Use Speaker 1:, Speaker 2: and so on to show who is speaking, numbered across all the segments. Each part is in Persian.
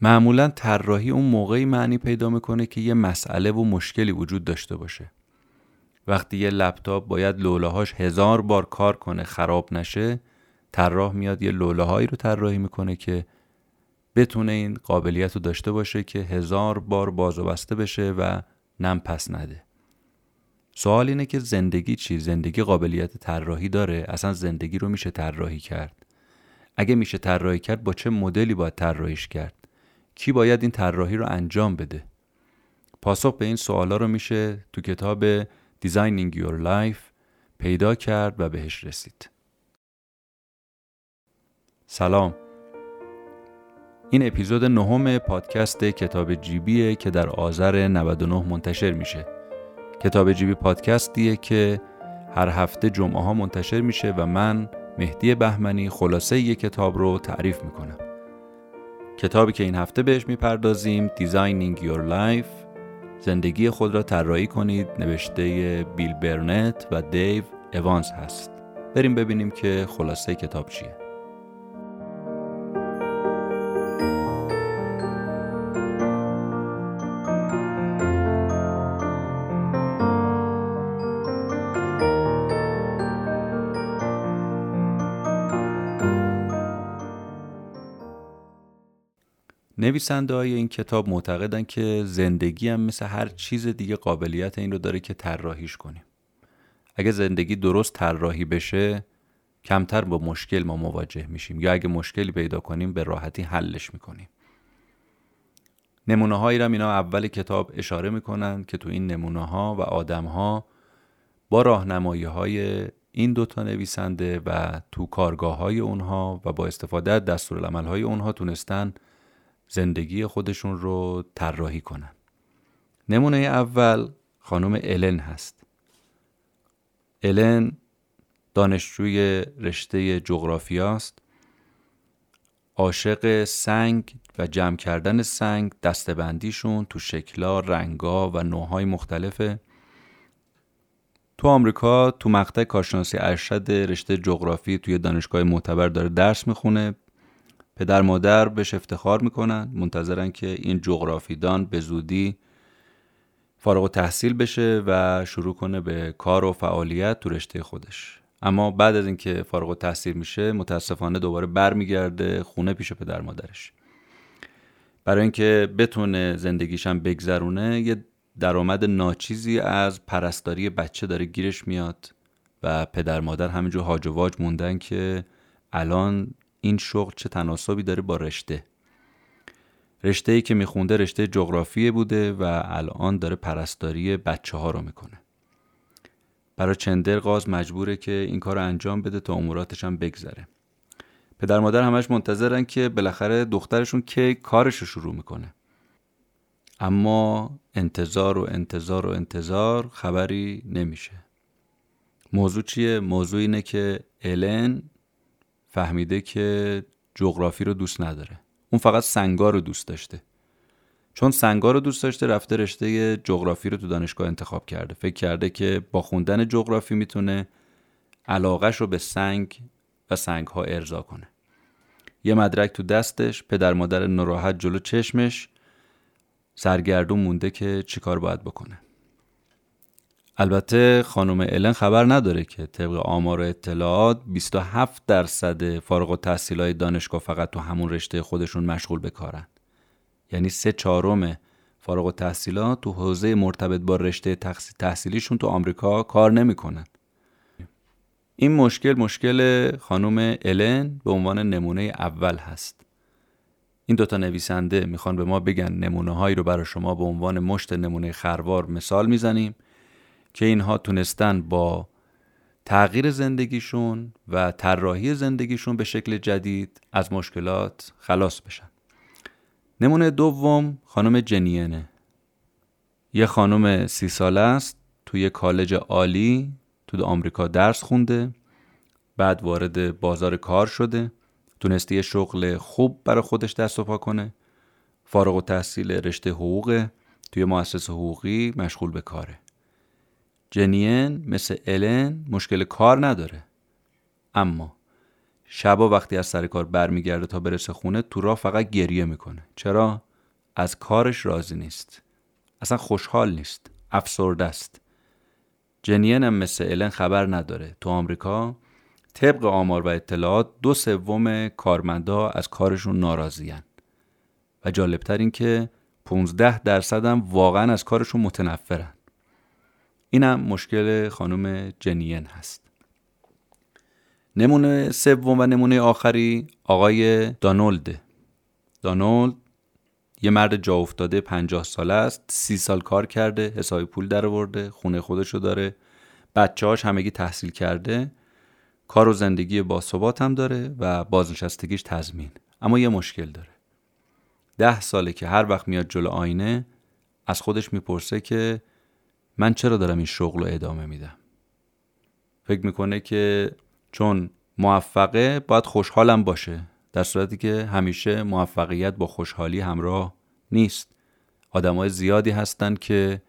Speaker 1: معمولا طراحی اون موقعی معنی پیدا می‌کنه که یه مسئله و مشکلی وجود داشته باشه وقتی یه لپتاپ باید لولهاش هزار بار کار کنه خراب نشه طراح میاد یه لوله هایی رو طراحی می‌کنه که بتونه این قابلیت رو داشته باشه که هزار بار باز و بسته بشه و نم پس نده سوال اینه که زندگی چی؟ زندگی قابلیت طراحی داره؟ اصلا زندگی رو میشه طراحی کرد؟ اگه میشه طراحی کرد با چه مدلی باید طراحیش کرد؟ کی باید این طراحی رو انجام بده؟ پاسخ به این سوالا رو میشه تو کتاب Designing Your Life پیدا کرد و بهش رسید. سلام این اپیزود نهم پادکست کتاب جیبیه که در آذر 99 منتشر میشه کتاب جیبی پادکستیه که هر هفته جمعه ها منتشر میشه و من مهدی بهمنی خلاصه یک کتاب رو تعریف می‌کنم کتابی که این هفته بهش می‌پردازیم Designing Your Life. زندگی خود را طراحی کنید. نوشته بیل برنت و دیو اوانس هست. بریم ببینیم که خلاصه کتاب چیه. نویسنده های این کتاب معتقدن که زندگی هم مثل هر چیز دیگه قابلیت این رو داره که طراحیش کنیم. اگه زندگی درست طراحی بشه کمتر با مشکل ما مواجه میشیم. یا اگه مشکلی پیدا کنیم به راحتی حلش می‌کنیم. نمونه هایی را اینا اول کتاب اشاره می‌کنن که تو این نمونه ها و آدم ها با راهنمایی های این دوتا نویسنده و تو کارگاه های اونها و با استفاده از دستورالعمل های اونها تونستن زندگی خودشون رو طراحی کنن. نمونه اول خانم الن هست. الن دانشجوی رشته جغرافیاست عاشق سنگ و جمع کردن سنگ دستبندیشون تو شکلا، رنگا و نوعهای مختلفه. تو آمریکا تو مقطع کارشناسی ارشد رشته جغرافی توی دانشگاه معتبر داره درس می‌خونه. پدر مادر بهش افتخار می‌کنن منتظرن که این جغرافیدان به زودی فارغ و تحصیل بشه و شروع کنه به کار و فعالیت تو رشته خودش. اما بعد از اینکه فارغ و تحصیل میشه متاسفانه دوباره برمیگرده خونه پیش پدر مادرش. برای اینکه بتونه زندگیشم بگذرونه یه درآمد ناچیزی از پرستاری بچه داره گیرش میاد و پدر مادر همینجور هاج و واج موندن که الان این شغل چه تناسبی داره با رشته. رشته ای که میخونده رشته جغرافی بوده و الان داره پرستاری بچه ها رو می‌کنه. برای چندر قاز مجبوره که این کار رو انجام بده تا اموراتش هم بگذره. پدر مادر همش منتظرن که بالاخره دخترشون که کارش رو شروع می‌کنه. اما انتظار و انتظار و انتظار خبری نمیشه. موضوع چیه؟ موضوع اینه که الن فهمیده که جغرافی رو دوست نداره. اون فقط سنگا رو دوست داشته. چون سنگا رو دوست داشته رفته رشته جغرافی رو تو دانشگاه انتخاب کرده. فکر کرده که با خوندن جغرافی می‌تونه علاقش رو به سنگ و سنگ ها ارضا کنه. یه مدرک تو دستش پدر مادر ناراحت جلو چشمش سرگردون مونده که چیکار باید بکنه. البته خانم الن خبر نداره که طبق آمار و اطلاعات 27 درصد فارغ التحصیل های دانشگاه فقط تو همون رشته خودشون مشغول به کارن. یعنی سه چهارم فارغ التحصیلات تو حوزه مرتبط با رشته تحصیلیشون تو آمریکا کار نمی‌کنن. این مشکل مشکل خانم الن به عنوان نمونه اول هست. این دوتا نویسنده می‌خوان به ما بگن نمونه هایی رو برای شما به عنوان مشت نمونه خروار مثال می‌زنیم. که اینها تونستن با تغییر زندگیشون و طراحی زندگیشون به شکل جدید از مشکلات خلاص بشن. نمونه دوم خانم جنینه. یه خانم سی ساله است توی کالج عالی تو آمریکا درس خونده بعد وارد بازار کار شده تونسته یه شغل خوب برای خودش دست و پا کنه. فارغ و تحصیل رشته حقوق توی مؤسسه حقوقی مشغول به کاره. جنین مثل الن مشکل کار نداره. اما شبا وقتی از سر کار برمیگرده تا برسه خونه تو راه فقط گریه می‌کنه. چرا؟ از کارش راضی نیست. اصلا خوشحال نیست. افسرده است. جنین هم مثل الن خبر نداره. تو آمریکا طبق آمار و اطلاعات دو سوم کارمندا از کارشون ناراضیان و جالبتر این که 15 درصد هم واقعا از کارشون متنفرن. اینم مشکل خانم جنین هست. نمونه سوم و نمونه آخری آقای دانولد. دانولد یه مرد جا افتاده پنجاه ساله است سی سال کار کرده حسابی پول در آورده خونه خودشو داره بچه هاش همگی تحصیل کرده کار و زندگی باثبات هم داره و بازنشستگیش تضمین. اما یه مشکل داره. ده ساله که هر وقت میاد جلو آینه از خودش می‌پرسه که من چرا دارم این شغل رو ادامه میدم؟ فکر می‌کنه که چون موفقه باید خوشحالم باشه در صورتی که همیشه موفقیت با خوشحالی همراه نیست. آدمای زیادی هستن که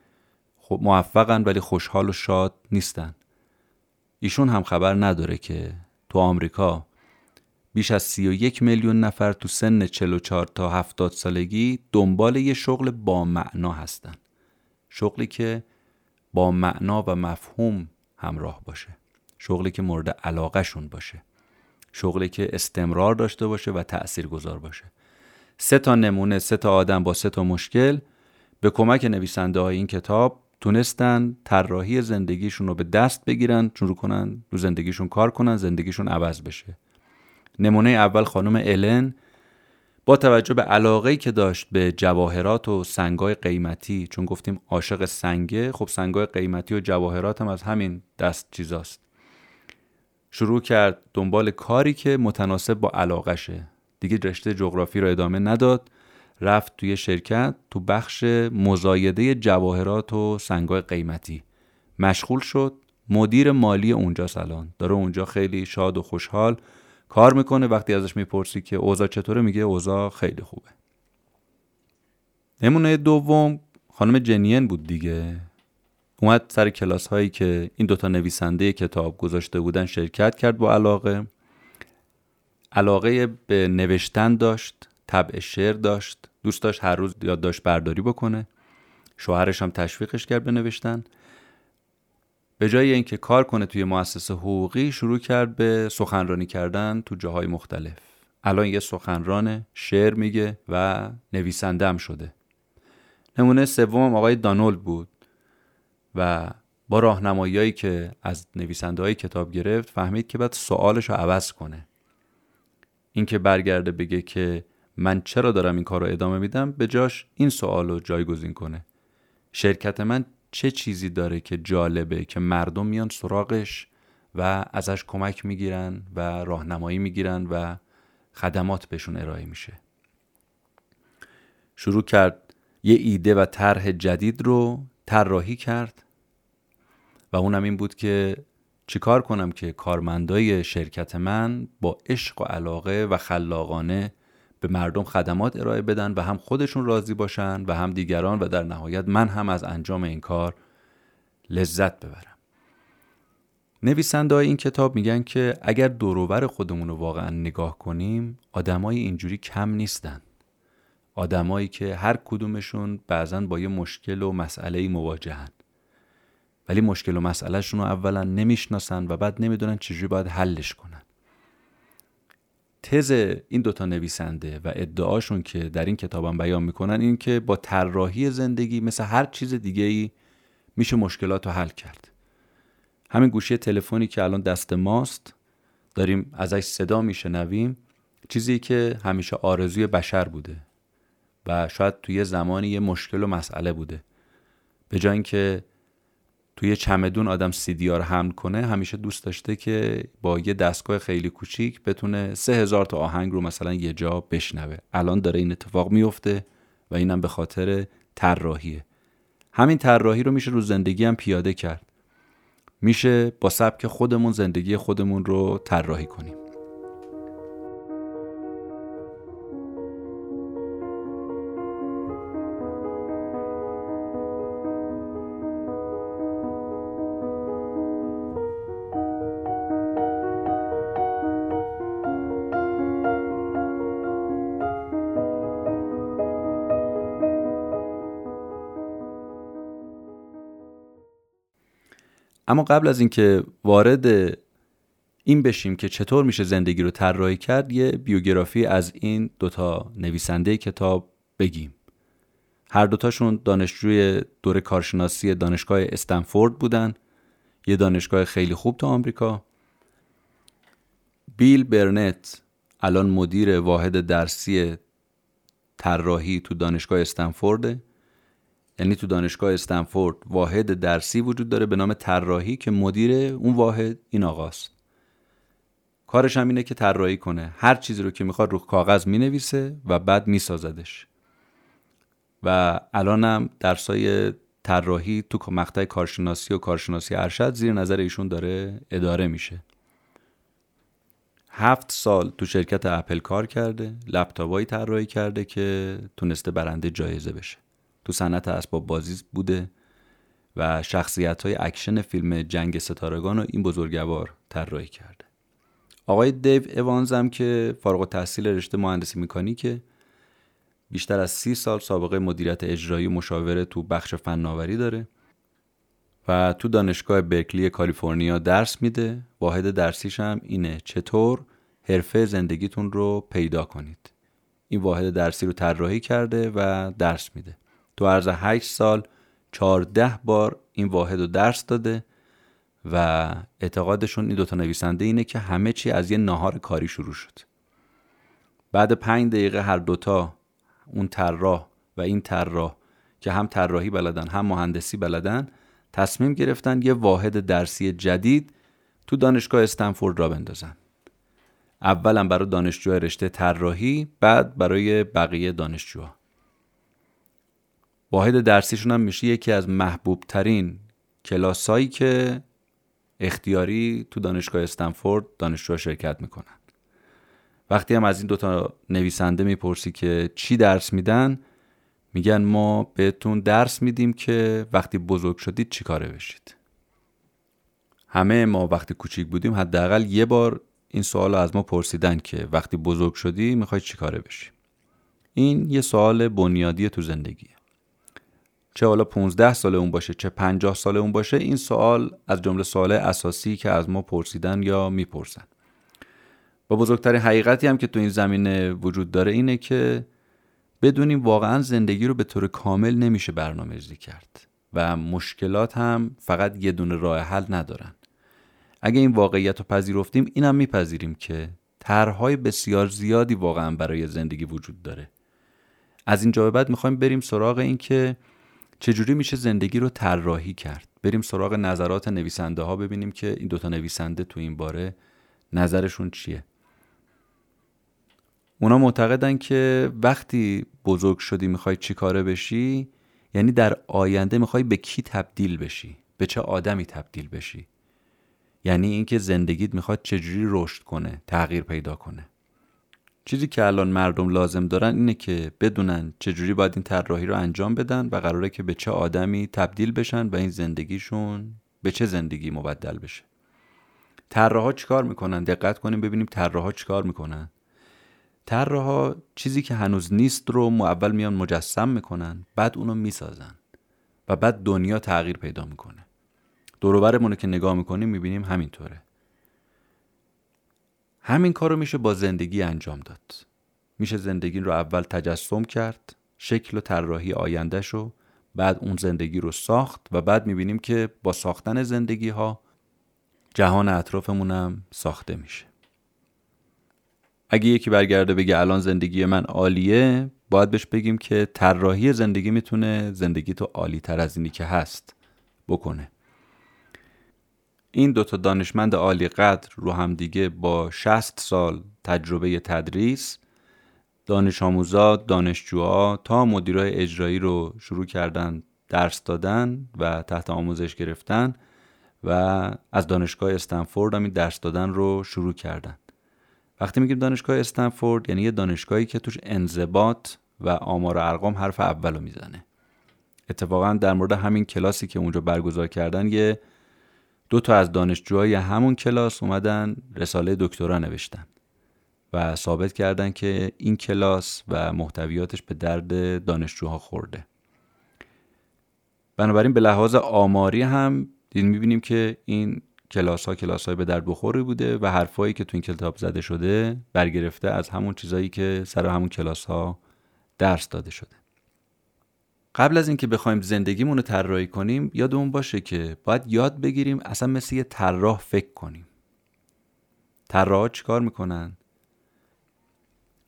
Speaker 1: خب موفقن ولی خوشحال و شاد نیستن. ایشون هم خبر نداره که تو آمریکا بیش از 31 میلیون نفر تو سن 44 تا 70 سالگی دنبال یه شغل با معنا هستن. شغلی که با معنا و مفهوم همراه باشه. شغلی که مورد علاقه شون باشه. شغلی که استمرار داشته باشه و تأثیر گذار باشه. سه تا نمونه سه تا آدم با سه تا مشکل به کمک نویسنده های این کتاب تونستن طراحی زندگیشون رو به دست بگیرن شروع کنن رو زندگیشون کار کنن زندگیشون عوض بشه. نمونه اول خانم الن با توجه به علاقه که داشت به جواهرات و سنگای قیمتی چون گفتیم عاشق سنگه خب سنگای قیمتی و جواهرات هم از همین دست چیزاست. شروع کرد دنبال کاری که متناسب با علاقشه دیگه رشته جغرافی رو ادامه نداد رفت توی شرکت تو بخش مزایده جواهرات و سنگای قیمتی. مشغول شد مدیر مالی اونجا سلان داره اونجا خیلی شاد و خوشحال کار می‌کنه وقتی ازش می‌پرسی که اوضاع چطوره میگه اوضاع خیلی خوبه. نمونه دوم خانم جنین بود دیگه. اومد سر کلاس هایی که این دوتا نویسنده کتاب گذاشته بودن شرکت کرد با علاقه. علاقه به نوشتن داشت طبع شعر داشت دوست داشت هر روز یادداشت برداری بکنه. شوهرش هم تشویقش کرد به نوشتن. به جای اینکه کار کنه توی مؤسسه حقوقی شروع کرد به سخنرانی کردن تو جاهای مختلف. الان یه سخنران شعر میگه و نویسنده هم شده. نمونه سوم آقای دانولد بود و با راهنماییایی که از نویسنده های کتاب گرفت فهمید که باید سوالش رو عوض کنه. اینکه برگرده بگه که من چرا دارم این کار رو ادامه میدم به جاش این سوال رو جایگزین کنه. شرکت من چه چیزی داره که جالبه که مردم میان سراغش و ازش کمک می‌گیرن و راهنمایی می‌گیرن و خدمات بهشون ارائه میشه. شروع کرد یه ایده و طرح جدید رو طراحی کرد و اونم این بود که چیکار کنم که کارمندای شرکت من با عشق و علاقه و خلاقانه به مردم خدمات ارائه بدن و هم خودشون راضی باشن و هم دیگران و در نهایت من هم از انجام این کار لذت ببرم. نویسنده این کتاب میگن که اگر دوروبر خودمون رو واقعا نگاه کنیم آدمای اینجوری کم نیستن. آدمایی که هر کدومشون بعضا با یه مشکل و مسئله مواجهن. ولی مشکل و مسئلهشون رو اولا نمی‌شناسن و بعد نمی‌دونن چجوری باید حلش کنن. تز این دوتا نویسنده و ادعاشون که در این کتابم بیان می‌کنن این که با طراحی زندگی مثل هر چیز دیگه ای میشه مشکلات رو حل کرد. همین گوشی تلفنی که الان دست ماست داریم ازش صدا میشنویم چیزی که همیشه آرزوی بشر بوده و شاید توی زمانی یه مشکل و مسئله بوده. به جای اینکه توی چمدون آدم سیدی رو حمل کنه همیشه دوست داشته که با یه دستگاه خیلی کوچیک بتونه سه هزار تا آهنگ رو مثلا یه جا بشنوه. الان داره این اتفاق میفته و اینم به خاطر طراحیه. همین طراحی رو میشه رو زندگی هم پیاده کرد. میشه با سبک خودمون زندگی خودمون رو طراحی کنیم. اما قبل از اینکه وارد این بشیم که چطور میشه زندگی رو طراحی کرد یه بیوگرافی از این دوتا نویسنده کتاب بگیم. هر دوتاشون دانشجوی دوره کارشناسی دانشگاه استنفورد بودن یه دانشگاه خیلی خوب تو آمریکا. بیل برنت الان مدیر واحد درسی طراحی تو دانشگاه استنفورده. یعنی تو دانشگاه استنفورد واحد درسی وجود داره به نام طراحی که مدیر اون واحد این آقاست. کارش هم اینه که طراحی کنه. هر چیزی رو که می‌خواد رو کاغذ می‌نویسه و بعد میسازدش. و الانم درسای طراحی تو مقطع کارشناسی و کارشناسی ارشد زیر نظر ایشون داره اداره میشه. هفت سال تو شرکت اپل کار کرده لپتاپایی طراحی کرده که تونسته برنده جایزه بشه. تو صنعت اسباب بازی بوده و شخصیت های اکشن فیلم جنگ ستارگان رو این بزرگوار طراحی کرده. آقای دیو اوانز هم که فارغ تحصیل رشته مهندسی مکانیکه بیشتر از سی سال سابقه مدیریت اجرایی مشاوره تو بخش فناوری داره و تو دانشگاه برکلی کالیفرنیا درس میده. واحد درسیش هم اینه چطور حرفه زندگیتون رو پیدا کنید. این واحد درسی رو طراحی کرده و درس میده. تو عرض 8 سال 14 بار این واحد رو درس داده و اعتقادشون این دوتا نویسنده اینه که همه چی از یه نهار کاری شروع شد. بعد پنج دقیقه هر دوتا اون طراح و این طراح که هم طراحی بلدن هم مهندسی بلدن تصمیم گرفتن یه واحد درسی جدید تو دانشگاه استنفورد را بندازن. اولا برای دانشجوهای رشته طراحی بعد برای بقیه دانشجوها. واحد درسیشون هم میشه یکی از محبوب ترین کلاسایی که اختیاری تو دانشگاه استنفورد دانشجوها شرکت می‌کنن. وقتی هم از این دوتا نویسنده می‌پرسی که چی درس میدن میگن ما بهتون درس میدیم که وقتی بزرگ شدید چی کاره بشید. همه ما وقتی کوچیک بودیم حداقل یه بار این سوال از ما پرسیدن که وقتی بزرگ شدی می‌خوای چی کاره بشی؟ این یه سوال بنیادی تو زندگیه. چه حالا 15 سال اون باشه چه 50 سال اون باشه این سوال از جمله سوال اساسی که از ما پرسیدن یا می‌پرسن. و بزرگترین حقیقتی هم که تو این زمینه وجود داره اینه که بدونیم واقعا زندگی رو به طور کامل نمیشه برنامه ریزی کرد و مشکلات هم فقط یه دونه راه حل ندارن. اگه این واقعیت رو پذیرفتیم اینم میپذیریم که طرحهای بسیار زیادی واقعا برای زندگی وجود داره. از اینجا به بعد می‌خوایم بریم سراغ این که چجوری میشه زندگی رو طراحی کرد؟ بریم سراغ نظرات نویسنده ها ببینیم که این دوتا نویسنده تو این باره نظرشون چیه. اونا معتقدن که وقتی بزرگ شدی می‌خوای چی کاره بشی؟ یعنی در آینده می‌خوای به کی تبدیل بشی؟ به چه آدمی تبدیل بشی؟ یعنی اینکه زندگیت می‌خواد چجوری رشد کنه تغییر پیدا کنه. چیزی که الان مردم لازم دارن اینه که بدونن چجوری باید این طراحی رو انجام بدن و قراره که به چه آدمی تبدیل بشن و این زندگیشون به چه زندگی مبدل بشه. طراحا چیکار می‌کنن؟ دقت کنیم ببینیم طراحا چیکار می‌کنن. طراحا چیزی که هنوز نیست رو اول میان مجسم می‌کنن بعد اونو می‌سازن و بعد دنیا تغییر پیدا می‌کنه. دوروبرمون که نگاه می‌کنیم می‌بینیم همینطوره. همین کار رو میشه با زندگی انجام داد. میشه زندگی رو اول تجسم کرد شکل و طراحی آینده شو بعد اون زندگی رو ساخت و بعد می‌بینیم که با ساختن زندگی ها جهان اطرافمونم ساخته میشه. اگه یکی برگرده بگه الان زندگی من عالیه باید بهش بگیم که طراحی زندگی می‌تونه زندگی تو عالی تر از اینی که هست بکنه. این دوتا دانشمند عالی قدر رو هم دیگه با 60 سال تجربه تدریس دانش آموزا دانشجوها تا مدیرای اجرایی رو شروع کردن درس دادن و تحت آموزش گرفتن و از دانشگاه استنفورد هم این درس دادن رو شروع کردن. وقتی میگیم دانشگاه استنفورد یعنی یه دانشگاهی که توش انضباط و آمار و ارقام حرف اول رو می‌زنه. اتفاقا در مورد همین کلاسی که اونجا برگزار کردن یه دو تا از دانشجوهای همون کلاس اومدن رساله دکترا نوشتن و ثابت کردن که این کلاس و محتویاتش به درد دانشجوها خورده. بنابراین به لحاظ آماری هم دید می‌بینیم که این کلاس ها کلاس های به درد بخوری بوده و حرفایی که تو این کتاب زده شده برگرفته از همون چیزایی که سر همون کلاس ها درس داده شده. قبل از اینکه بخوایم زندگیمون رو طراحی کنیم یادمون باشه که باید یاد بگیریم اصلا مثل یه طراح فکر کنیم. طراحا چیکار می‌کنن؟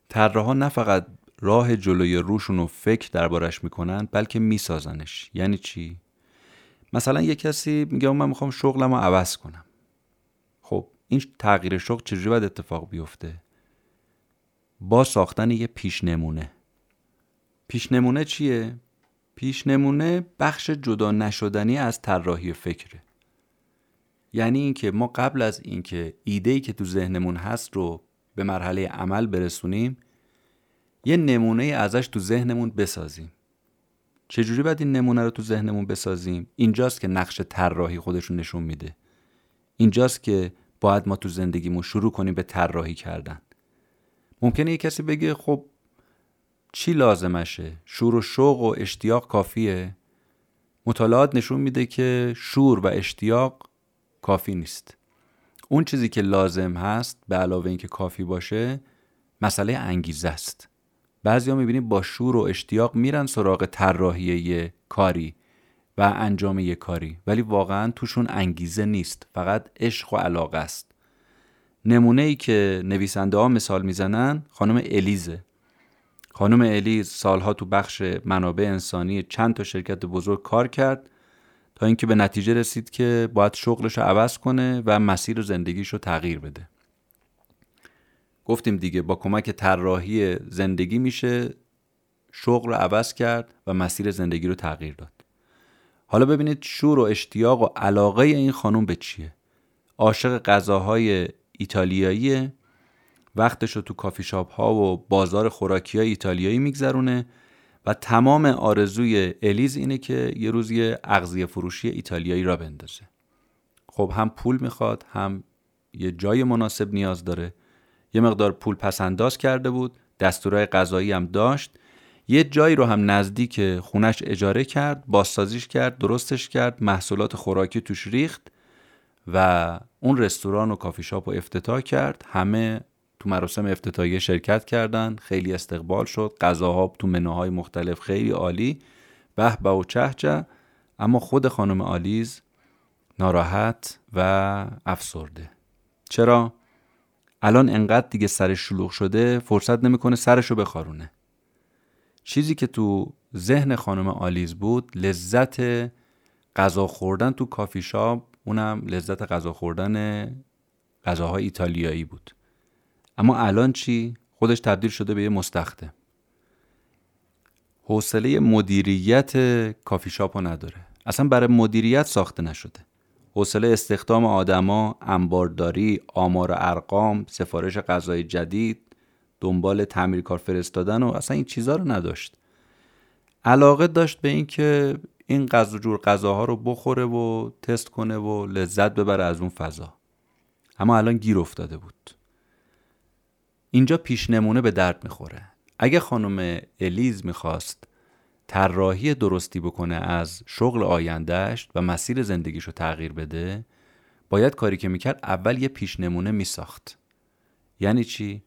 Speaker 1: طراحا نه فقط راه جلوی روشون رو فکر دربارش می‌کنن بلکه میسازنش. یعنی چی؟ مثلا یه کسی میگه من می‌خوام شغلم رو عوض کنم. خب این تغییر شغل چجوری باید اتفاق بیفته؟ با ساختن یه پیش نمونه پیش نمونه چیه؟ پیش نمونه بخش جدا نشدنی از طراحی فکره. یعنی اینکه ما قبل از اینکه ایده‌ای که تو ذهنمون هست رو به مرحله عمل برسونیم یه نمونه ازش تو ذهنمون بسازیم. چجوری باید این نمونه رو تو ذهنمون بسازیم؟ اینجاست که نقش طراحی خودشون نشون میده. اینجاست که باید ما تو زندگیمون شروع کنیم به طراحی کردن. ممکنه یه کسی بگه خب چی لازمشه؟ شور و شوق و اشتیاق کافیه؟ مطالعات نشون میده که شور و اشتیاق کافی نیست. اون چیزی که لازم هست به علاوه اینکه کافی باشه مسئله انگیزه است. بعضیا می‌بینیم با شور و اشتیاق میرن سراغ طراحی کاری و انجام یه کاری ولی واقعا توشون انگیزه نیست فقط عشق و علاقه است. نمونه ای که نویسنده ها مثال می‌زنن خانم الیزه. خانم الیز سالها تو بخش منابع انسانی چند تا شرکت بزرگ کار کرد تا اینکه به نتیجه رسید که باید شغلش رو عوض کنه و مسیر زندگیش رو تغییر بده. گفتیم دیگه با کمک طراحی زندگی میشه شغل رو عوض کرد و مسیر زندگی رو تغییر داد. حالا ببینید شور و اشتیاق و علاقه این خانم به چیه؟ عاشق غذاهای ایتالیایی وقتش رو تو کافی شاپ ها و بازار خوراکی های ایتالیایی میگذرونه و تمام آرزوی الیز اینه که یه روز یه اغذیه فروشی ایتالیایی را بندازه. خب هم پول می‌خواد هم یه جای مناسب نیاز داره. یه مقدار پول پس انداز کرده بود دستورای غذایی هم داشت. یه جایی رو هم نزدیک خونش اجاره کرد بازسازیش کرد درستش کرد محصولات خوراکی توش ریخت و اون رستوران و کافی شاپ رو افتتاح کرد. همه تو مراسم افتتاحیه شرکت کردن خیلی استقبال شد غذاها تو منوهای مختلف خیلی عالی به به و چهچه اما خود خانم آلیز ناراحت و افسرده. چرا؟ الان انقدر دیگه سرش شلوغ شده فرصت نمی‌کنه سرشو بخارونه. چیزی که تو ذهن خانم آلیز بود لذت غذا خوردن تو کافی شاپ اونم لذت غذا خوردن غذاهای ایتالیایی بود. اما الان چی؟ خودش تبدیل شده به یه مستخدم حوصله مدیریت کافی شاپو نداره. اصلا برای مدیریت ساخته نشده. حوصله استخدام آدما انبارداری آمار و ارقام سفارش غذای جدید دنبال تعمیر کار فرستادن و اصلا این چیزها رو نداشت. علاقه داشت به اینکه این غذا جور غذاها رو بخوره و تست کنه و لذت ببره از اون فضا. اما الان گیر افتاده بود. اینجا پیش نمونه به درد می‌خوره. اگه خانم الیز می‌خواست طراحی درستی بکنه از شغل آیندهش و مسیر زندگیش رو تغییر بده باید کاری که می‌کرد اول یه پیش نمونه میساخت. یعنی چی؟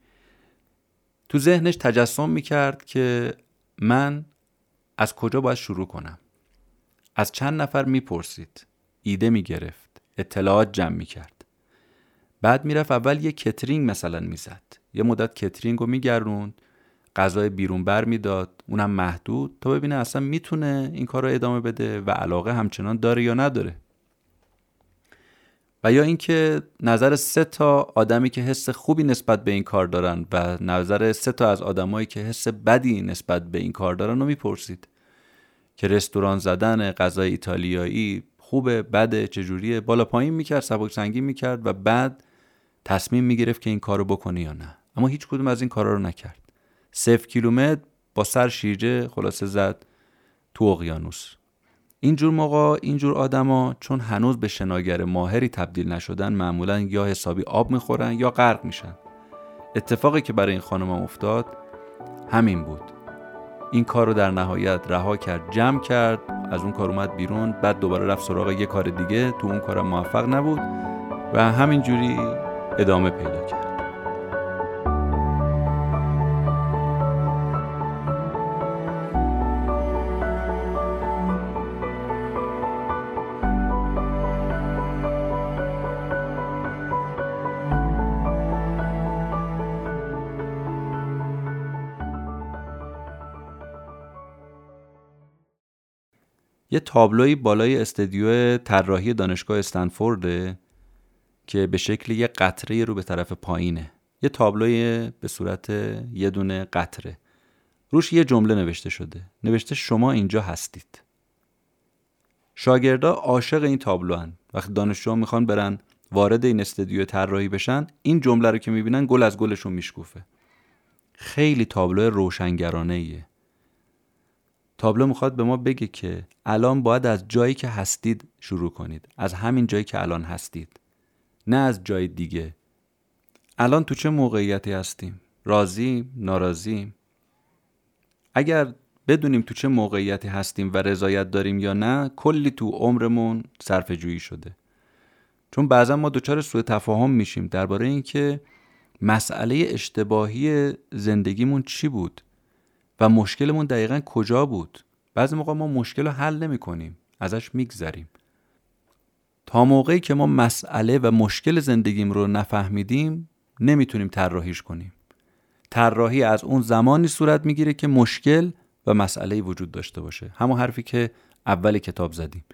Speaker 1: تو ذهنش تجسم می‌کرد که من از کجا باید شروع کنم. از چند نفر می‌پرسید. ایده می‌گرفت. اطلاعات جمع می‌کرد. بعد می‌رفت اول یه کترینگ مثلا می‌زد. یه مدت کترینگ رو میگردوند غذای بیرون بر می‌داد اونم محدود تا ببینه اصلا می‌تونه این کار رو ادامه بده و علاقه همچنان داره یا نداره. و یا اینکه نظر سه تا آدمی که حس خوبی نسبت به این کار دارن و نظر سه تا از آدمایی که حس بدی نسبت به این کار دارن رو می‌پرسید. که رستوران زدن غذای ایتالیایی خوبه بده چجوریه؟ بالا پایین می‌کرد سبک سنگین می‌کرد و بعد تصمیم می‌گرفت که این کارو بکنه یا نه. اما هیچ کدوم از این کارا رو نکرد. صفر کیلومتر با سر شیرجه خلاصه زد تو اقیانوس. اینجور موقع اینجور آدما چون هنوز به شناگر ماهری تبدیل نشدن معمولا یا حسابی آب می‌خورن یا غرق میشن. اتفاقی که برای این خانم افتاد همین بود. این کار رو در نهایت رها کرد جمع کرد از اون کار اومد بیرون بعد دوباره رفت سراغ یه کار دیگه تو اون کارم موفق نبود و همینجوری ادامه پیدا کرد. یه تابلوی بالای استدیو طراحی دانشگاه استنفورده؟ که به شکل یه قطره رو به طرف پایینه. یه تابلوی به صورت یه دونه قطره. روش یه جمله نوشته شده. نوشته شما اینجا هستید. شاگردا عاشق این تابلو هن. وقتی دانشجوها می‌خوان برن وارد این استدیو طراحی بشن این جمله رو که می‌بینن گل از گلشون میشکوفه. خیلی تابلو روشنگرانه ایه تابلو می‌خواد به ما بگه که الان باید از جایی که هستید شروع کنید. از همین جایی که الان هستید. نه از جای دیگه. الان تو چه موقعیتی هستیم؟ راضی ناراضیم؟ اگر بدونیم تو چه موقعیتی هستیم و رضایت داریم یا نه کلی تو عمرمون صرف جویی شده. چون بعضا ما دچار سوء تفاهم میشیم درباره اینکه مسئله اشتباهی زندگیمون چی بود و مشکلمون دقیقا کجا بود. بعضی موقع ما مشکل رو حل نمی کنیم ازش میگذریم. تا موقعی که ما مسئله و مشکل زندگیم رو نفهمیدیم نمی‌تونیم طراحیش کنیم. طراحی از اون زمانی صورت می‌گیره که مشکل و مسئله وجود داشته باشه. همون حرفی که اول کتاب زدیم.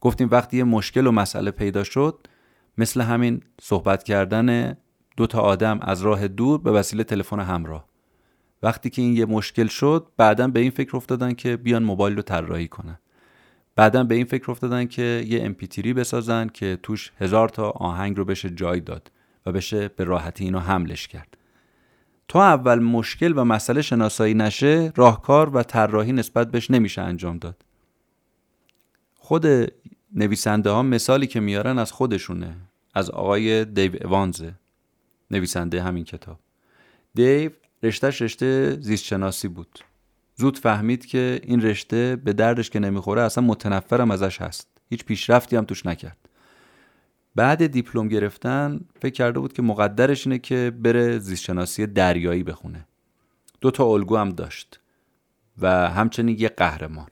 Speaker 1: گفتیم وقتی یه مشکل و مسئله پیدا شد مثل همین صحبت کردن دو تا آدم از راه دور به وسیله تلفن همراه. وقتی که این یه مشکل شد بعدا به این فکر افتادن که بیان موبایل رو طراحی کنن. بعدا به این فکر افتادن که یه امپیتری بسازن که توش هزار تا آهنگ رو بشه جای داد و بشه به راحتی اینو حملش کرد. تا اول مشکل و مسئله شناسایی نشه راهکار و طراحی نسبت بهش نمیشه انجام داد. خود نویسنده ها مثالی که میارن از خودشونه از آقای دیو اوانزه نویسنده همین کتاب. دیو رشتهش رشته زیست شناسی بود. زود فهمید که این رشته به دردش که نمی‌خوره اصلا متنفرم ازش هست. هیچ پیشرفتی هم توش نکرد. بعد دیپلم گرفتن فکر کرده بود که مقدرش اینه که بره زیستشناسی دریایی بخونه. دو تا الگو هم داشت و همچنین یه قهرمان.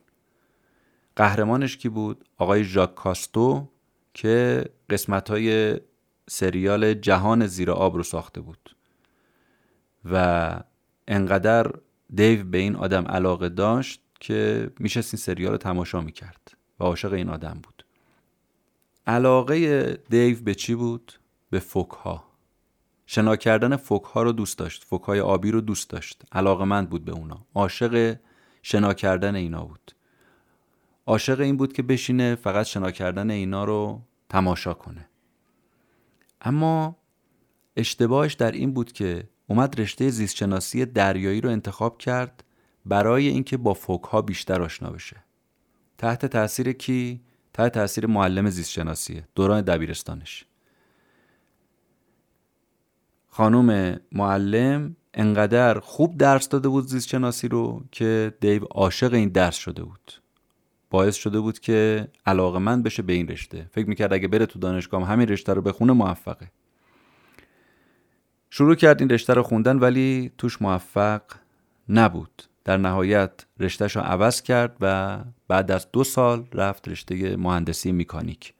Speaker 1: قهرمانش کی بود؟ آقای ژاک کاستو که قسمت های سریال جهان زیر آب رو ساخته بود. و انقدر دیو به این آدم علاقه داشت که میشست این سریال رو تماشا می‌کرد و عاشق این آدم بود. علاقه دیو به چی بود؟ به فوک ها شنا کردن فوک ها رو دوست داشت. فوک های آبی رو دوست داشت. علاقه مند بود به اونا. عاشق شنا کردن اینا بود. عاشق این بود که بشینه فقط شنا کردن اینا رو تماشا کنه. اما اشتباهش در این بود که اومد رشته زیستشناسی دریایی رو انتخاب کرد برای اینکه با فوکها بیشتر آشنا بشه. تحت تاثیر کی؟ تحت تاثیر معلم زیستشناسیه دوران دبیرستانش. خانم معلم انقدر خوب درس داده بود زیستشناسی رو که دیو عاشق این درس شده بود. باعث شده بود که علاقه من بشه به این رشته. فکر می‌کرد اگه بره تو دانشگاه همین رشته رو بخونه موفقه. شروع کرد این رشته رو خوندن ولی توش موفق نبود. در نهایت رشتهش رو عوض کرد و بعد از دو سال رفت رشته مهندسی میکانیک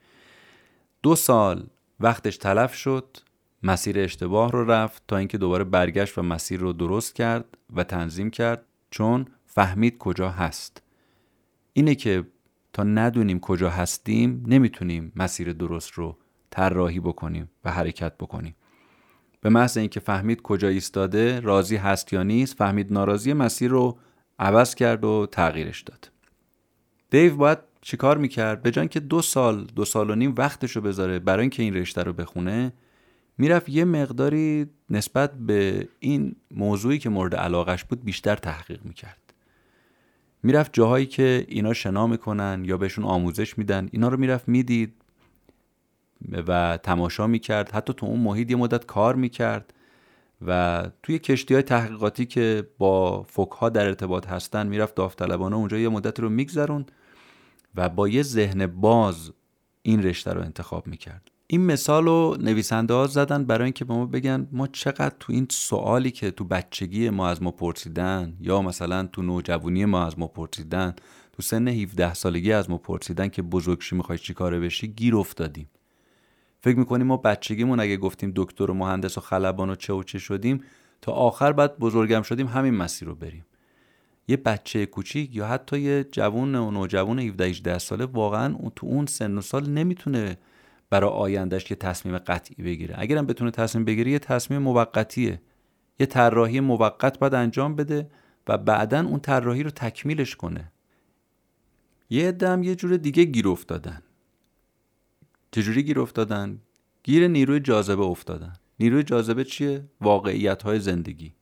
Speaker 1: دو سال وقتش تلف شد مسیر اشتباه رو رفت تا اینکه دوباره برگشت و مسیر رو درست کرد و تنظیم کرد چون فهمید کجا هست. اینه که تا ندونیم کجا هستیم نمی‌تونیم مسیر درست رو طراحی بکنیم و حرکت بکنیم. به محض اینکه فهمید کجا ایستاده راضی هست یا نیست فهمید ناراضی مسیر رو عوض کرد و تغییرش داد. دیو باید چیکار می‌کرد؟ به جان که دو سال دو سال و نیم وقتش رو بذاره برای اینکه این رشته رو بخونه می‌رفت یه مقداری نسبت به این موضوعی که مورد علاقش بود بیشتر تحقیق می‌کرد. می‌رفت جاهایی که اینا شنا می‌کنن یا بهشون آموزش میدن اینا رو می‌رفت می‌دید. و تماشا می‌کرد. حتی تو اون محیط یه مدت کار می‌کرد و توی کشتی های تحقیقاتی که با فوک ها در ارتباط هستن می‌رفت داوطلبانه اونجا یه مدت رو میگذرون و با یه ذهن باز این رشته رو انتخاب می‌کرد. این مثال رو نویسنده ها زدن برای اینکه به ما بگن ما چقدر تو این سوالی که تو بچگی ما از ما پرسیدن یا مثلا تو نوجوانی ما از ما پرسیدن تو سن 17 سالگی از ما پرسیدن که بزرگشی می‌خوای چی کاره بشی گیر افتادیم. فکر می‌کنیم ما بچگیمون اگه گفتیم دکتر و مهندس و خلبان و چه و چه شدیم تا آخر بعد بزرگم شدیم همین مسیر رو بریم. یه بچه کوچیک یا حتی یه جوون و نوجوان 17 18 ساله واقعا تو اون سن و سال نمی‌تونه برای آیندهش یه تصمیم قطعی بگیره. اگرم بتونه تصمیم بگیره یه تصمیم موقتیه. یه طراحی موقت باید انجام بده و بعدا اون طراحی رو تکمیلش کنه. یه عده یه جور دیگه گیر افتادن. چجوری گیر افتادن؟ گیر نیروی جاذبه افتادن. نیروی جاذبه چیه؟ واقعیت های زندگی.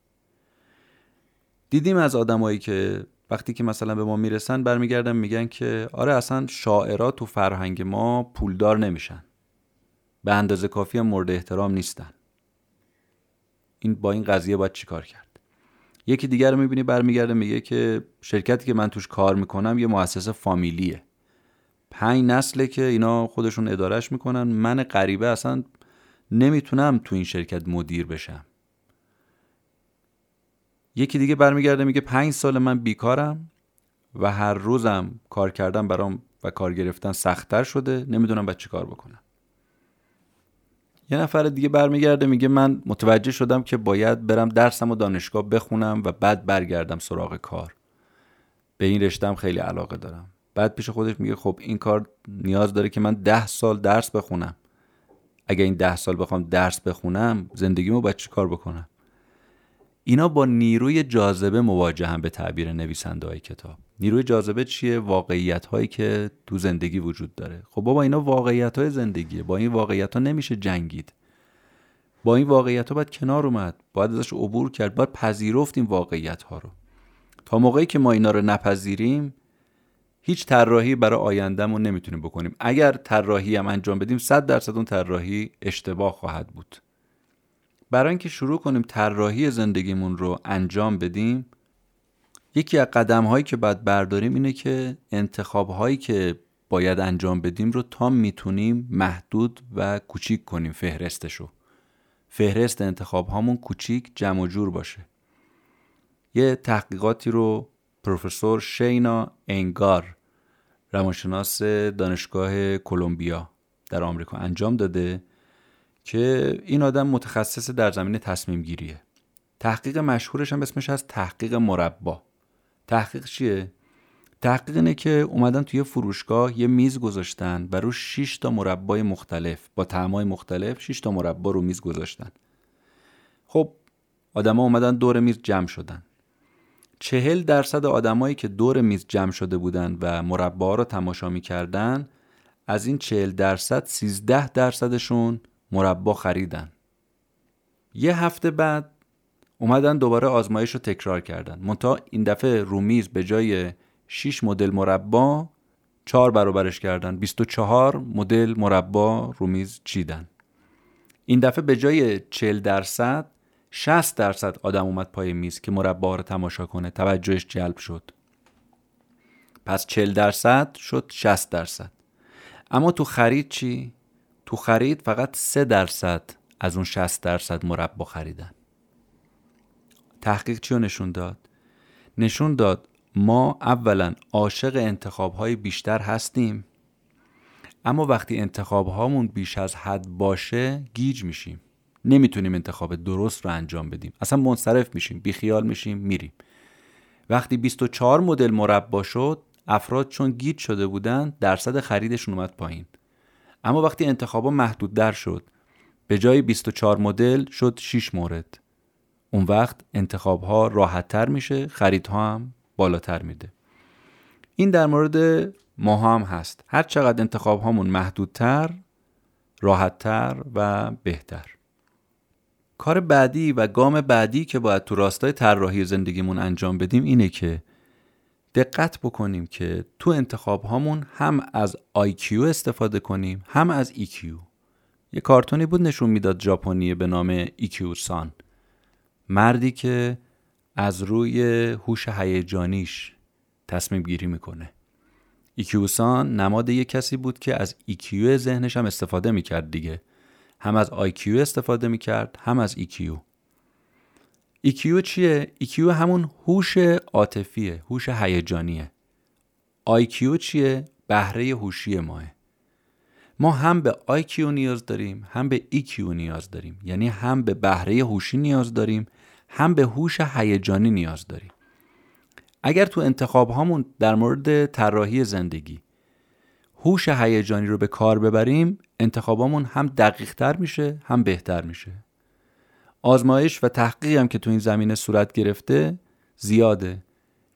Speaker 1: دیدیم از آدمایی که وقتی که مثلا به ما می‌رسن برمیگردن میگن که آره اصلا شاعرات تو فرهنگ ما پولدار نمیشن. به اندازه کافی هم مورد احترام نیستن. این با این قضیه باید چیکار کرد؟ یکی دیگر رو می‌بینی برمیگرده میگه که شرکتی که من توش کار می‌کنم یه مؤسسه فامیلیه. پنج نسله که اینا خودشون ادارش می‌کنن. من غریبه اصلا نمی‌تونم تو این شرکت مدیر بشم. یکی دیگه برمیگرده میگه پنج سال من بیکارم و هر روزم کار کردن برام و کار گرفتن سختتر شده. نمی‌دونم باید چی کار بکنم. یه نفر دیگه برمیگرده میگه من متوجه شدم که باید برم درسم و دانشگاه بخونم و بعد برگردم سراغ کار. به این رشتم خیلی علاقه دارم. بعد پیش خودش میگه خب این کار نیاز داره که من ده سال درس بخونم. اگه این ده سال بخوام درس بخونم زندگیمو باید چی کار بکنم؟ اینا با نیروی جاذبه مواجه هم به تعبیر نویسنده های کتاب. نیروی جاذبه چیه؟ واقعیت هایی که تو زندگی وجود داره. خب بابا اینا واقعیت های زندگیه. با این واقعیت ها نمیشه جنگید. با این واقعیت ها باید کنار اومد. باید ازش عبور کرد. باید پذیرفت این واقعیت ها رو. تا موقعی که ما اینا رو نپذیریم هیچ طراحی برای آیندهمون نمی‌تونیم بکنیم. اگر طراحی هم انجام بدیم 100 درصد اون طراحی اشتباه خواهد بود. برای اینکه شروع کنیم طراحی زندگیمون رو انجام بدیم یکی از قدم هایی که باید برداریم اینه که انتخاب هایی که باید انجام بدیم رو تا می‌تونیم محدود و کوچیک کنیم فهرستشو. فهرست انتخاب هامون کوچیک جمع و جور باشه. یه تحقیقاتی رو پروفسور شینا انگار روانشناس دانشگاه کلمبیا در آمریکا انجام داده که این آدم متخصص در زمینه تصمیم گیریه. تحقیق مشهورش هم اسمش از تحقیق مربا. تحقیق چیه؟ تحقیق اینه که اومدن توی فروشگاه یه میز گذاشتن و رو 6 تا مربای مختلف با طعمای مختلف 6 تا مربا رو میز گذاشتن. خب آدما اومدن دور میز جمع شدن. چهل درصد آدمایی که دور میز جمع شده بودن و مربا رو تماشا می‌کردن از این چهل درصد سیزده درصدشون مربا خریدن. یه هفته بعد اومدن دوباره آزمایش رو تکرار کردن. منتها این دفعه رومیز به جای 6 مدل مربا چهار برابرش کردن. 24 مدل مربا رومیز چیدن. این دفعه به جای 40 درصد 60 درصد آدم اومد پای میز که مربا رو تماشا کنه. توجهش جلب شد. پس 40 درصد شد 60 درصد. اما تو خرید چی؟ تو خرید فقط 3 درصد از اون 60 درصد مربا خریدن. تحقیق چی نشون داد؟ نشون داد ما اولا عاشق انتخاب های بیشتر هستیم اما وقتی انتخاب هامون بیش از حد باشه گیج میشیم. نمی‌تونیم انتخاب درست رو انجام بدیم. اصلا منصرف میشیم بیخیال میشیم میریم. وقتی 24 مدل مربا شد افراد چون گیج شده بودن درصد خریدشون اومد پایین. اما وقتی انتخابا محدود در شد به جای 24 مدل شد 6 مورد. اون وقت انتخاب ها راحت تر میشه خریدها هم بالاتر میده. این در مورد ما هم هست. هر چقدر انتخاب هامون محدودتر راحتتر و بهتر. کار بعدی و گام بعدی که باید تو راستای طراحی زندگیمون انجام بدیم اینه که دقت بکنیم که تو انتخاب هامون هم از IQ استفاده کنیم هم از EQ یه کارتونی بود نشون می‌داد ژاپنی به نام EQ سان. مردی که از روی هوش هیجانیش تصمیم گیری می‌کنه. ایکیوسان نماد یک کسی بود که از IQ ذهنش هم استفاده می‌کرد دیگه. هم از IQ استفاده می‌کرد هم از EQ EQ چیه؟ EQ همون هوش عاطفیه هوش هیجانیه. IQ چیه؟ بهره هوشی ماه. ما هم به IQ نیاز داریم هم به EQ نیاز داریم. یعنی هم به بهره هوشی نیاز داریم هم به هوش هیجانی نیاز داریم. اگر تو انتخاب هامون در مورد طراحی زندگی هوش هیجانی رو به کار ببریم انتخابامون هم دقیق تر میشه هم بهتر میشه. آزمایش و تحقیقی هم که تو این زمینه صورت گرفته زیاده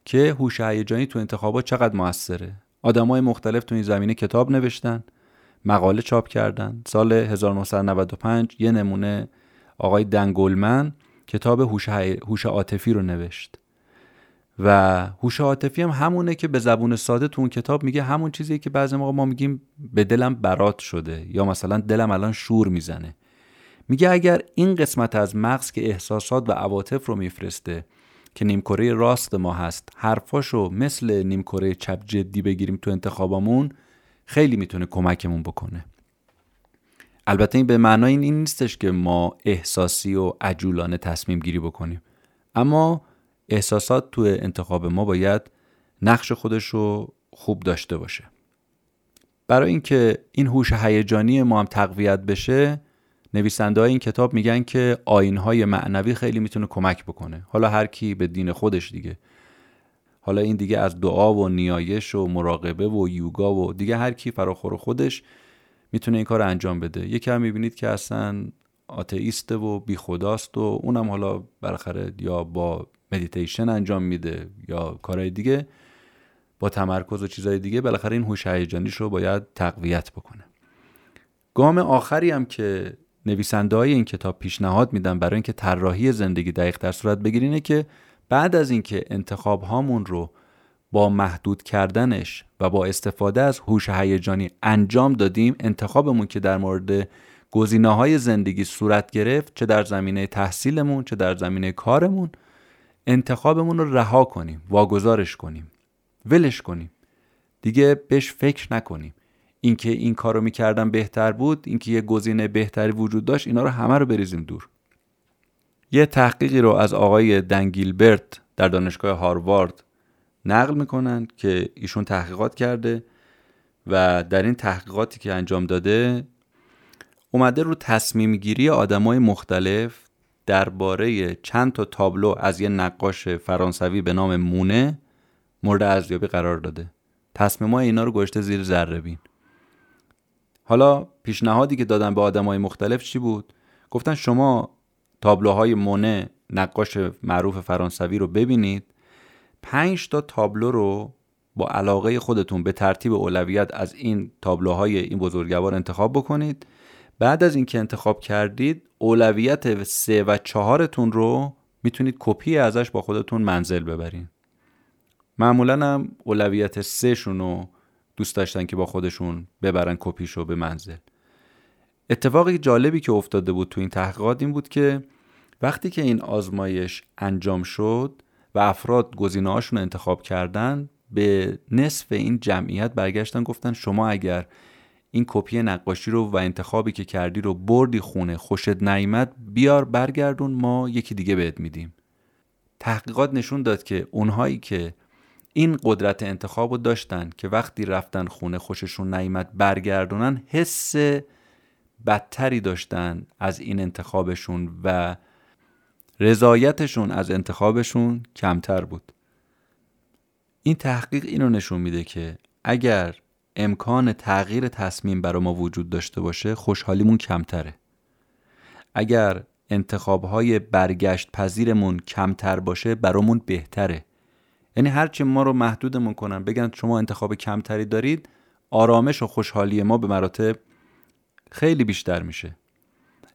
Speaker 1: که هوش هیجانی تو انتخابات چقدر موثره. آدمای مختلف تو این زمینه کتاب نوشتن مقاله چاپ کردن. سال 1995 یه نمونه آقای دنگولمن کتاب هوش عاطفی رو نوشت. و هوش عاطفی هم همونه که به زبون ساده تو اون کتاب میگه همون چیزی که بعضی موقع ما میگیم به دلم برات شده یا مثلا دلم الان شور می‌زنه. میگه اگر این قسمت از مغز که احساسات و عواطف رو میفرسته که نیمکره راست ما هست حرفاشو مثل نیمکره چپ جدی بگیریم تو انتخابامون خیلی می‌تونه کمکمون بکنه. البته این به معنای این نیستش که ما احساسی و عجولانه تصمیم گیری بکنیم. اما احساسات تو انتخاب ما باید نقش خودش رو خوب داشته باشه. برای اینکه این هوش هیجانی ما هم تقویت بشه نویسنده های این کتاب میگن که آین های معنوی خیلی می‌تونه کمک بکنه. حالا هر کی به دین خودش دیگه. حالا این دیگه از دعا و نیایش و مراقبه و یوگا و دیگه هر کی فراخور خودش می‌تونه این کار انجام بده. یکی هم می‌بینید که اصلا آتئیسته و بی خداست و اونم حالا بالاخره یا با مدیتیشن انجام میده یا کارهای دیگه با تمرکز و چیزهای دیگه بالاخره این هوش هیجانیش رو باید تقویت بکنه. گام آخری هم که نویسنده های این کتاب پیشنهاد میدن برای اینکه طراحی زندگی دقیق در صورت بگیرینه که بعد از اینکه انتخاب هامون رو با محدود کردنش و با استفاده از هوش هیجانی انجام دادیم انتخابمون که در مورد گزینه های زندگی صورت گرفت چه در زمینه تحصیلمون چه در زمینه کارمون انتخابمون رو رها کنیم واگذارش کنیم. ولش کنیم. دیگه بهش فکر نکنیم. اینکه این کارو می‌کردم بهتر بود اینکه یه گزینه بهتری وجود داشت اینا رو همه رو بریزیم دور. یه تحقیقی رو از آقای دنگیلبرت در دانشگاه هاروارد نقل می‌کنن که ایشون تحقیقات کرده و در این تحقیقاتی که انجام داده اومده رو تصمیم گیری آدمای مختلف درباره چند تا تابلو از یه نقاش فرانسوی به نام مونه مورد ارزیابی قرار داده. تصمیمای اینا رو گشته زیر ذره بین. حالا پیشنهادی که دادن به آدمای مختلف چی بود؟ گفتن شما تابلوهای مونه نقاش معروف فرانسوی رو ببینید. پنج تا تابلو رو با علاقه خودتون به ترتیب اولویت از این تابلوهای این بزرگوار انتخاب بکنید. بعد از اینکه انتخاب کردید اولویت سه و چهارتون رو می‌تونید کپی ازش با خودتون منزل ببرین. معمولا هم اولویت سه رو دوست داشتن که با خودشون ببرن کپیشو به منزل. اتفاقی جالبی که افتاده بود تو این تحقیقات این بود که وقتی که این آزمایش انجام شد و افراد گزینه هاشون انتخاب کردن به نصف این جمعیت برگشتن گفتن شما اگر این کپی نقاشی رو و انتخابی که کردی رو بردی خونه خوشت نیمت بیار برگردون ما یکی دیگه بهت میدیم. تحقیقات نشون داد که اونهایی که این قدرت انتخاب رو داشتن که وقتی رفتن خونه خوششون نیمت برگردونن حس بدتری داشتن از این انتخابشون و رضایتشون از انتخابشون کمتر بود. این تحقیق اینو نشون میده که اگر امکان تغییر تصمیم برای ما وجود داشته باشه خوشحالیمون کمتره. اگر انتخابهای برگشت پذیرمون کمتر باشه برامون بهتره. یعنی هرچی ما رو محدودمون کنن بگن شما انتخاب کمتری دارید آرامش و خوشحالی ما به مراتب خیلی بیشتر میشه.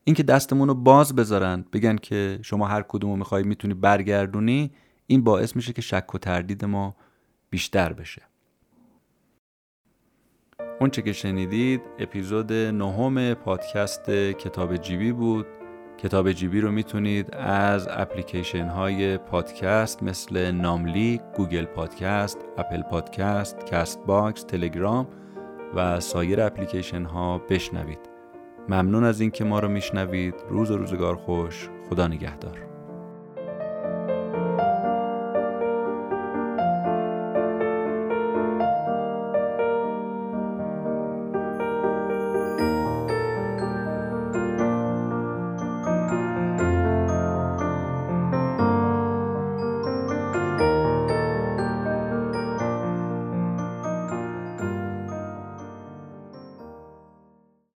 Speaker 1: اینکه دستمون رو باز بذارن بگن که شما هر کدومو می‌خوای می‌تونی برگردونی این باعث میشه که شک و تردید ما بیشتر بشه. اون چه که شنیدید اپیزود نهم پادکست کتاب جیبی بود کتاب جیبی رو می‌تونید از اپلیکیشن های پادکست مثل ناملی، Google Podcast، Apple Podcast، Castbox، تلگرام و سایر اپلیکیشن ها بشنوید. ممنون از اینکه ما رو میشنوید. روز و روزگار خوش. خدا نگهدار.